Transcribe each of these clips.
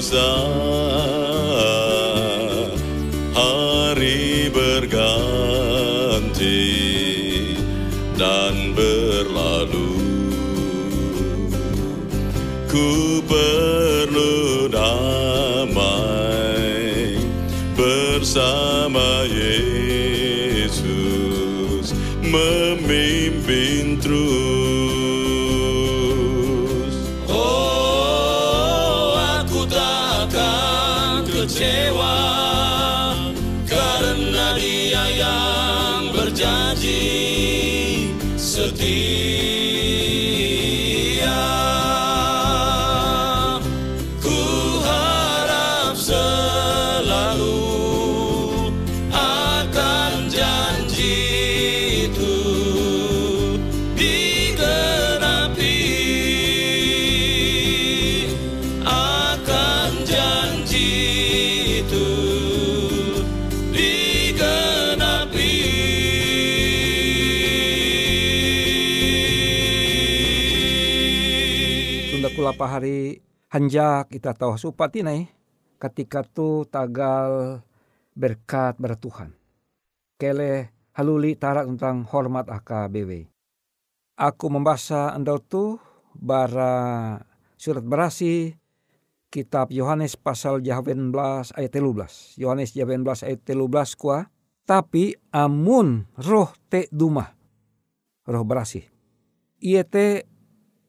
dosa. Hari berganti dan berlalu. Ku perlu damai bersama pahari hanjak kita tahu supati nai ketika tu tagal berkat bertuhan. Kele haluli tarak tentang hormat AKBW. Aku membaca andau tu bara surat berasi kitab Yohanes pasal 18 ayat 13. Yohanes 18 ayat 13 kuah Tapi amun roh te dumah, roh berasih. Ia te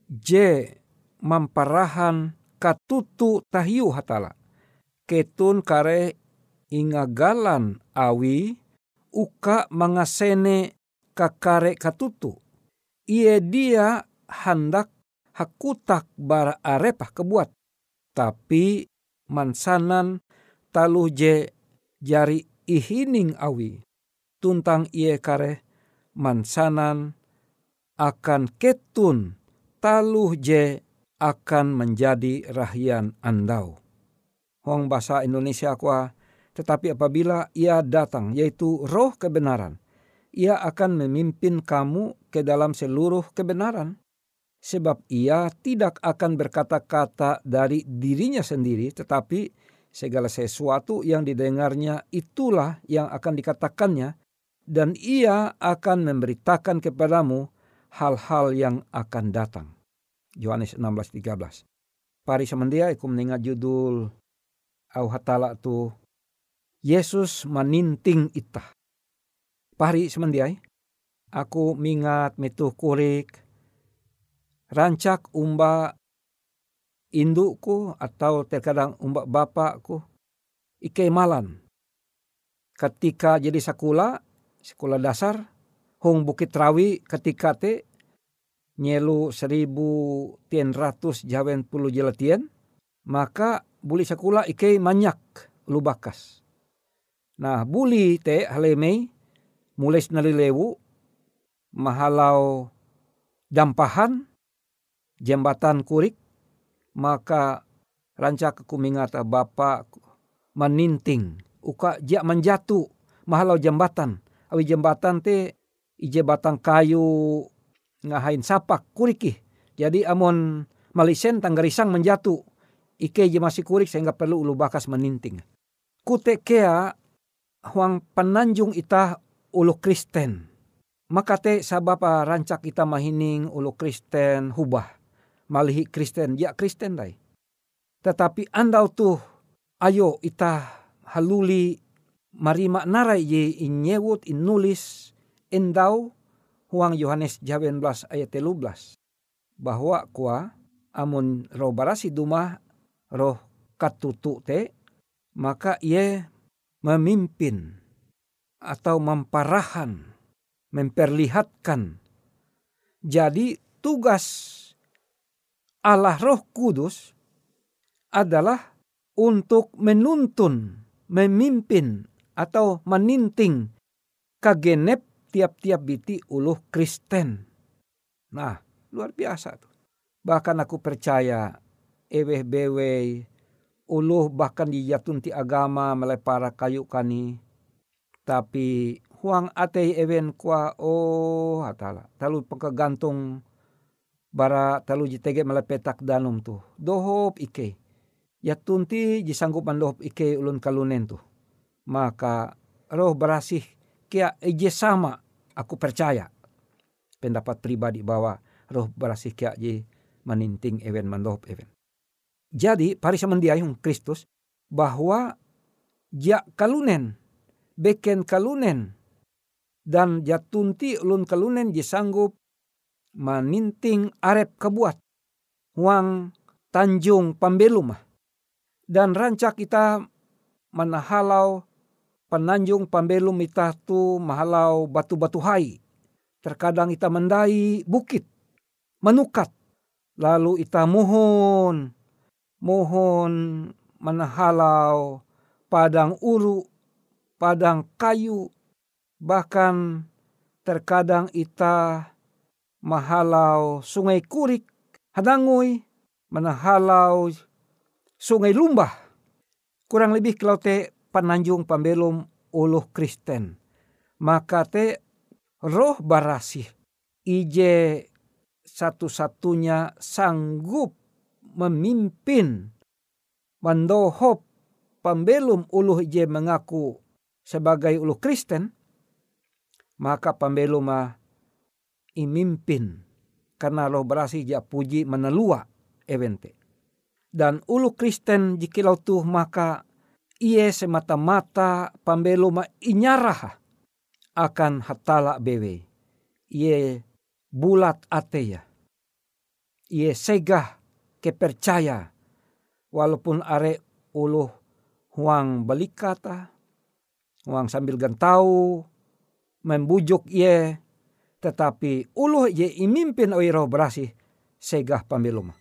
je mamparahan katutu tahiu hatala. Ketun kare ingagalan awi uka mangasene kakare katutu. Ia dia hendak hakutak bara arepah kebuat. Tapi mansanan taluh je jari ihining awi. Tuntang ie kare mansanan akan ketun taluh je akan menjadi rahian andau. Hong bahasa Indonesia kuah, tetapi apabila ia datang, yaitu roh kebenaran, ia akan memimpin kamu ke dalam seluruh kebenaran. Sebab ia tidak akan berkata-kata dari dirinya sendiri, tetapi segala sesuatu yang didengarnya itulah yang akan dikatakannya, dan ia akan memberitakan kepadamu hal-hal yang akan datang. Yohanes 16:13. Pari semendia aku mendengar judul au hatala tu Yesus meninting itah. Pari semendiai aku mingat metu kurik rancak umba indukku atau terkadang umba bapakku ike malan. Ketika jadi sekolah, sekolah dasar, hong bukit rawi ketika te nyelu seribu tien ratus jawen puluh jelatien, maka buli sekula ike manyak lubakas. Nah buli te halemei mulai lewu mahalau dampahan jembatan kurik maka rancak kumingata bapak meninting uka jak menjatu mahalau jembatan awi jembatan te ije batang kayu ngahain sapak kuriki. Jadi amon malisen tanggarisang menjatu. Ike je masih kurik sehingga perlu ulu bakas meninting. Kute kea huang penanjung ita ulu Kristen. Maka te sabapa rancak kita mahining ulu Kristen hubah. Malihi Kristen, ya Kristen dai. Tetapi andau tuh ayo ita haluli marima narai ye inyewut inulis endau huang Yohanes 19 ayat 13 bahwa kuah amun roh barasi dumah roh katutu te maka ia memimpin atau memparahan memperlihatkan. Jadi tugas Allah Roh Kudus adalah untuk menuntun, memimpin atau meninting kagenep tiap-tiap biti uluh Kristen. Nah, luar biasa tuh. Bahkan aku percaya eweh bewe uluh bahkan dijatunti agama melepara kayu kani. Tapi huang ate ewen kwa oh hatala. Talu pengkegantung bara talu jitege melepetak danum tuh. Dohop ike. Ya tunti jisanggupan dohop ike ulun kalunen tuh. Maka roh berasih kia eje sama aku percaya pendapat pribadi bahwa roh berasih kia je meninting event mandop event. Jadi parisa mendiayung Kristus bahwa ja kalunen beken kalunen dan jatunti ulun kalunen je sanggup meninting arep kebuat uang Tanjung Pambelum dan rancak kita menahalau penanjung pambelum ita tu mahalau batu-batu hai. Terkadang ita mendai bukit, menukat. Lalu ita mohon, mohon menahalau padang uru, padang kayu, bahkan terkadang ita mahalau sungai kurik, hadangui, menahalau sungai lumbah. Kurang lebih kalau te pananjung pambelum uluh Kristen. Maka te roh barasih ije satu-satunya sanggup memimpin. Mandohop pambelum uluh ije mengaku sebagai uluh Kristen maka pambelum mah imimpin. Karena roh berasih ja puji menelua evente dan ulu Kristen jikilau tuh maka Ie semata-mata pambelo ma inyaraha akan hatala bewe. Ie bulat ateya. Ie segah kepercaya walaupun are uluh huang balikata, huang sambil gantau, membujuk ie, tetapi uluh ye imimpin oi roh berasih segah pambeluma.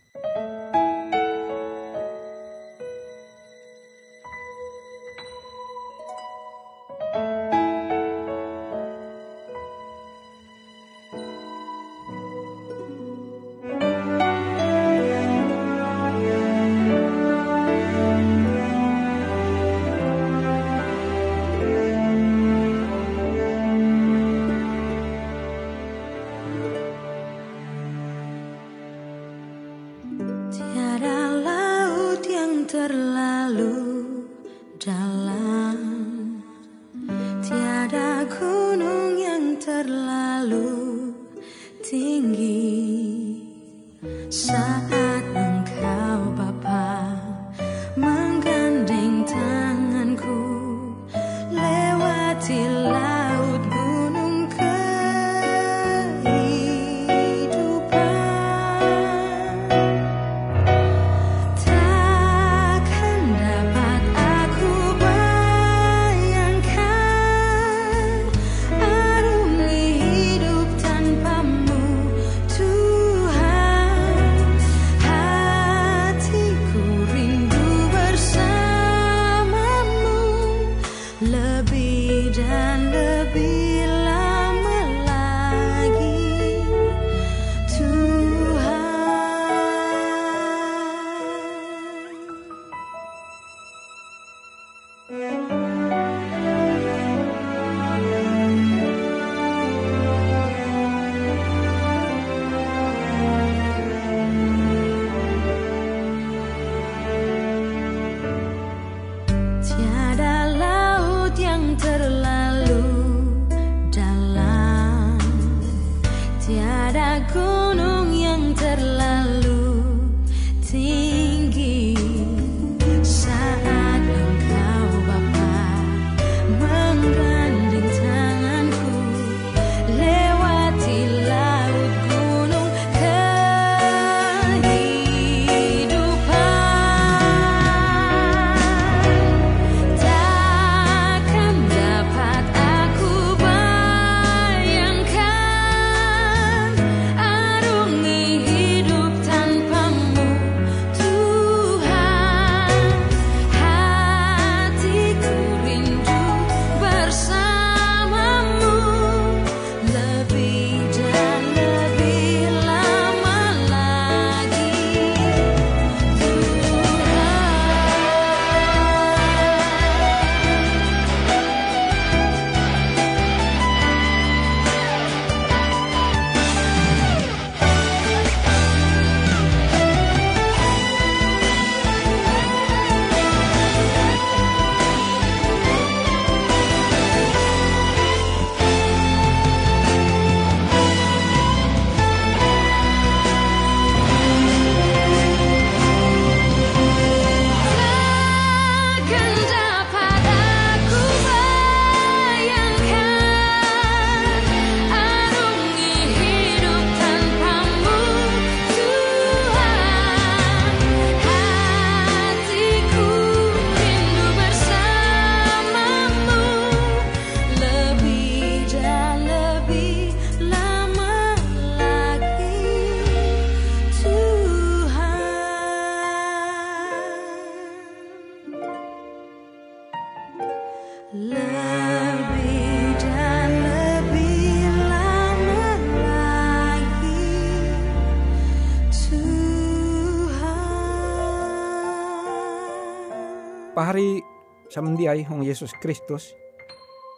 Samandiay hong Yesus Kristus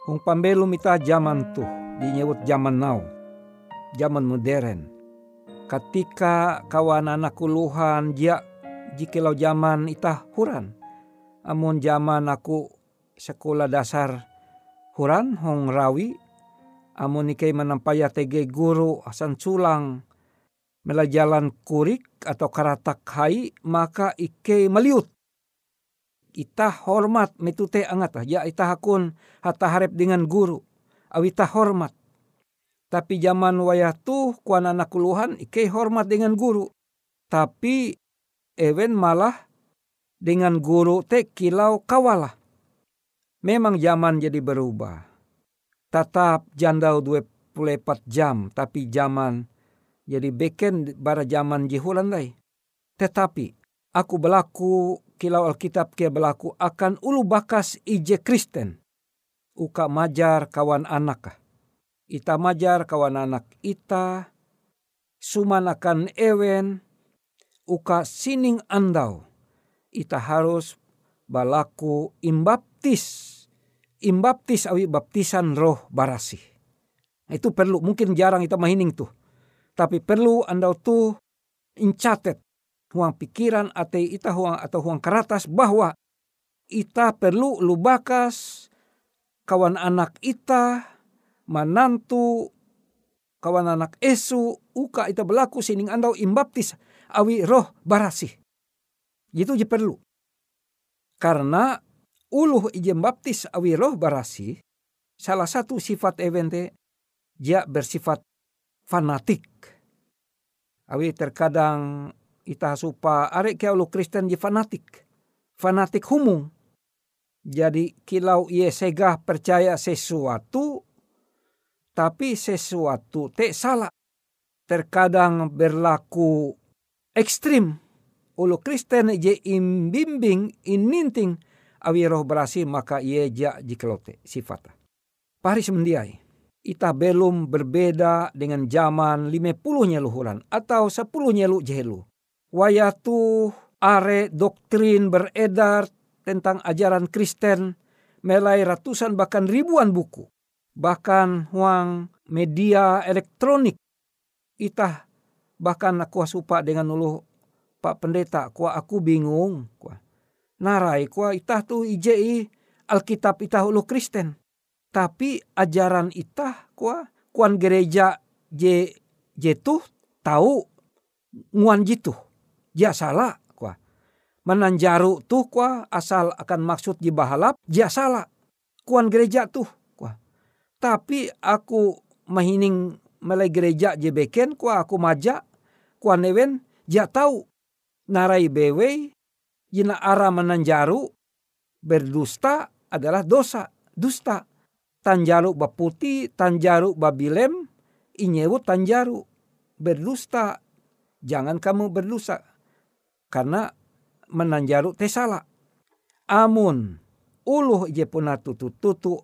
hong pambelum ita zaman tu dinyebut zaman now zaman modern. Ketika kawan anak kuluhan dia jikilau zaman ita huran. Amun zaman aku sekolah dasar huran hong rawi amun ikai menampaya tege guru asan sulang melajalan kurik atau karatak hai maka ike meliut ita hormat metute angat ya ita hakun hata harap dengan guru awita hormat. Tapi zaman wayah tuh kuan anak kuluhan ike hormat dengan guru. Tapi ewen malah dengan guru te kilau kawalah. Memang zaman jadi berubah. Tetap jandau 24 jam tapi zaman jadi beken bara zaman jihulan lai. Tetapi aku berlaku kilau Alkitab kia berlaku akan ulu bakas ije Kristen. Uka majar kawan anak. Ita majar kawan anak ita. Suman akan ewen. Uka sining andau. Ita harus balaku imbaptis. Imbaptis awi baptisan roh barasi. Itu perlu. Mungkin jarang kita mahining tuh. Tapi perlu andau tuh incatet huang pikiran atau ita huang atau huang karatas bahwa ita perlu lubakas kawan anak ita manantu kawan anak esu uka ita berlaku sining andau imbaptis awi roh barasi. Itu je perlu. Karena uluh ije baptis awi roh barasi salah satu sifat evente dia bersifat fanatik. Awi terkadang ita supa arek ulu Kristen je fanatik. Fanatik humung. Jadi kilau ia segah percaya sesuatu tapi sesuatu te salah. Terkadang berlaku ekstrim. Ulu Kristen je imbimbing ininting awi roh berasi maka ia ja jikelote sifata. Paris mendiai. Ita belum berbeda dengan zaman lima puluhnya luhuran atau sepuluhnya lu jehelu wayatu are doktrin beredar tentang ajaran Kristen melai ratusan bahkan ribuan buku. Bahkan huang media elektronik itah bahkan aku supa dengan ulu Pak Pendeta kuah aku bingung kuah. Narai kuah itah tu ijei Alkitab itah ulu Kristen. Tapi ajaran itah kuah kuan gereja je jetuh tahu nguan jitu dia salah kuah. Menanjaru tuh kuah asal akan maksud di bahalap dia salah. Kuan gereja tuh kuah. Tapi aku mahining melai gereja je beken kuah aku maja kuan newen dia tahu narai bewe jina ara menanjaru berdusta adalah dosa dusta tanjaru baputi tanjaru babilem inyewu tanjaru berdusta jangan kamu berdusta karena menanjaru tesala. Amun uluh je puna tutu tutu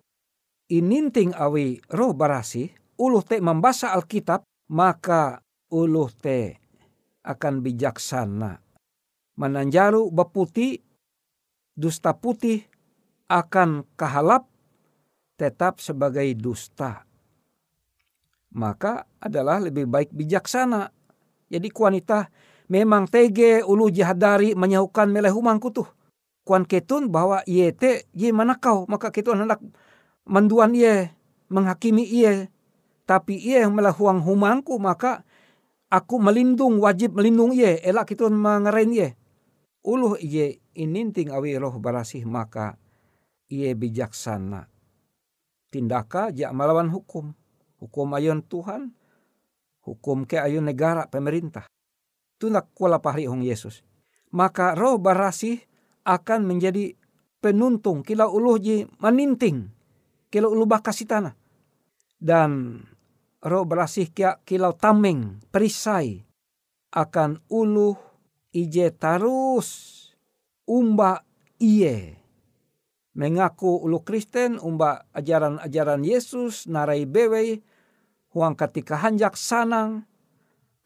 ininting awi roh barasi uluh te membaca Alkitab maka uluh te akan bijaksana. Menanjaru beputi dusta putih akan kahalap tetap sebagai dusta. Maka adalah lebih baik bijaksana. Jadi kuanita memang tege ulu jahadari menyahukan meleh humangku tuh. Kuan ketun bahwa iye te ye manakau maka ketun hendak manduan iye menghakimi iye. Tapi iye yang melahuang humangku maka aku melindung wajib melindung iye elak ketun mengerain iye. Uluh iye ininting awi roh barasih maka iye bijaksana. Tindaka jak melawan hukum. Hukum ayun Tuhan. Hukum ke ayun negara pemerintah tunak kuala pahri hong Yesus. Maka roh barasih akan menjadi penuntung kila uluh ji maninting kila uluh bakasitana. Dan roh barasih kia kilau tameng perisai akan uluh ije tarus umba iye mengaku ulu Kristen umba ajaran-ajaran Yesus narai bewe huang ketika hanjak sanang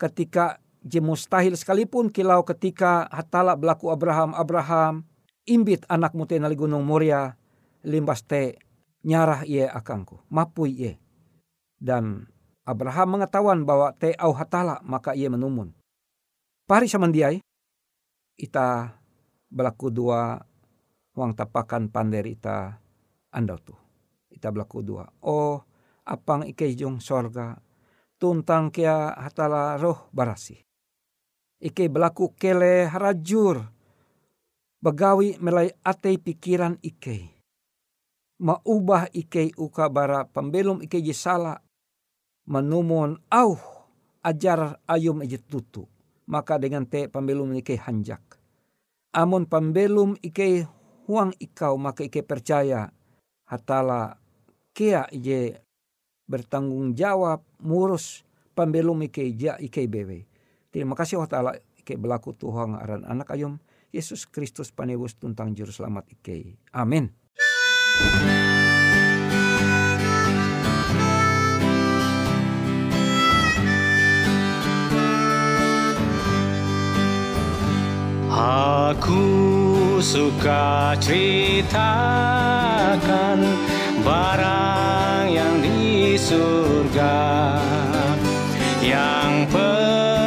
ketika je mustahil sekalipun kilau ketika hatala berlaku Abraham Abraham imbit anak mute nali gunung Moria limbas te nyarah ie akangku mapui ie dan Abraham mengetahuan bahwa te au hatala maka ia menumun pari samandiai ita berlaku dua wang tapakan pander ita andau tu ita berlaku dua oh apang ike jong sorga tuntang kia hatala roh barasi Ike berlaku kele harajur. Begawi melai atei pikiran ike. maubah ike uka bara pembelum ike je salah menumon au ajar ayum ije tutu maka dengan te pembelum ike hanjak amon pembelum ike huang ikau maka ike percaya hatala kia ije bertanggung jawab murus pembelum ike ja ike bewe. Terima kasih wa ta'ala ike berlaku Tuhan aran anak ayum Yesus Kristus panebus tuntang juru selamat ike. Amin. Aku suka ceritakan barang yang di surga yang penuh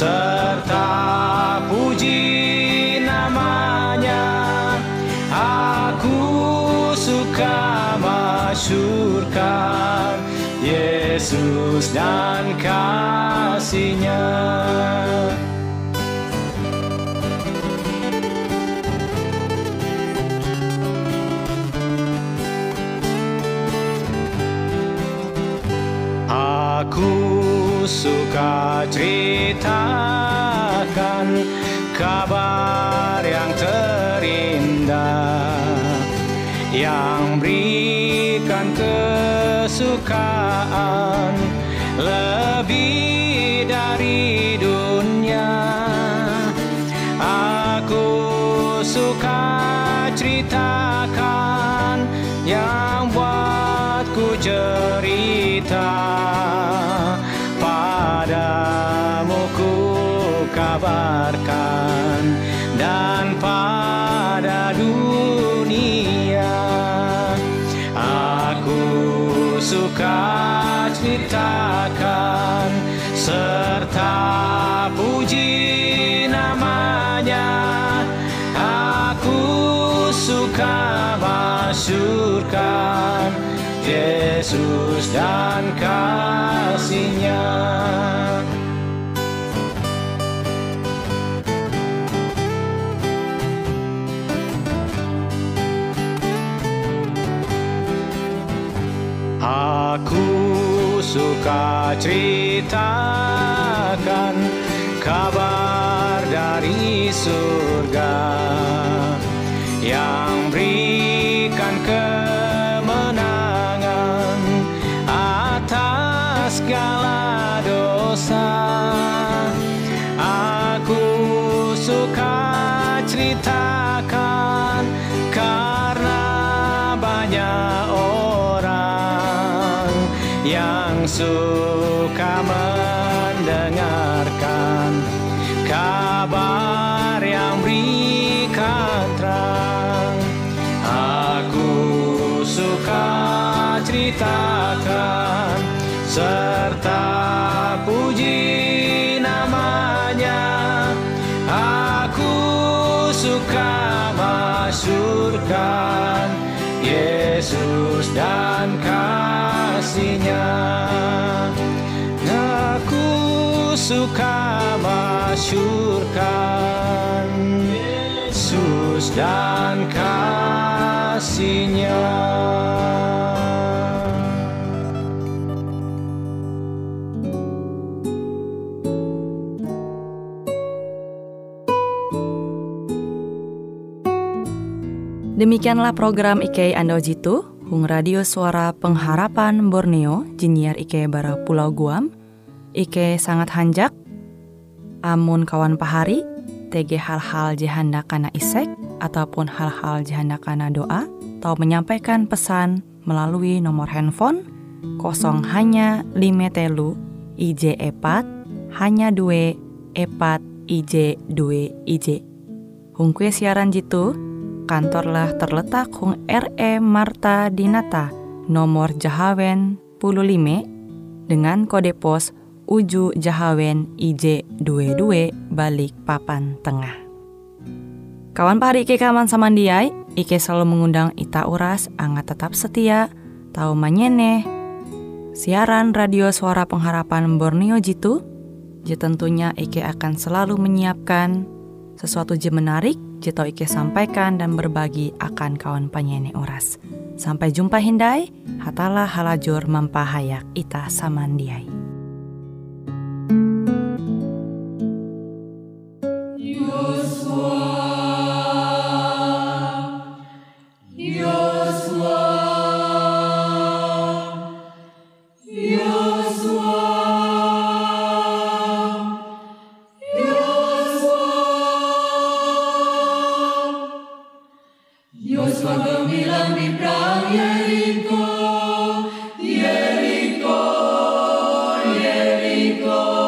serta puji namanya aku suka masyurkan Yesus dan kasihnya. Aku suka ceritakan kabar yang terindah yang berikan kesukaan lebih dari masyurkan Yesus dan kasihnya. Aku suka ceritakan kabar dari surga yang suka mendengarkan kabar yang berikan terang. Aku suka ceritakan suka masyurkan Yesus dan kasihnya. Demikianlah program IK Ando Jitu, Hung Radio Suara Pengharapan Borneo, Jinier IK Bara Pulau Guam, IK sangat hanjak, amun kawan pahari, TG hal-hal jihanda kana isek, ataupun hal-hal jihanda kana doa, atau menyampaikan pesan melalui nomor handphone kosong hanya lima telu IJ epat hanya dua epat IJ dua IJ. Hung kue siaran jitu, kantorlah terletak Hung RE Marta Dinata, nomor Jahawen 15 dengan kode pos Uju Jahawen IJ22 balik papan tengah. Kawan pahari Ike kaman samandiai, Ike selalu mengundang Ita Uras, angga tetap setia, tahu manyene, siaran radio suara pengharapan Borneo Jitu, je tentunya Ike akan selalu menyiapkan sesuatu je menarik, je tau Ike sampaikan dan berbagi akan kawan penyanyi Uras. Sampai jumpa Hindai, hatalah halajur mempahayak ita samandiai. Dan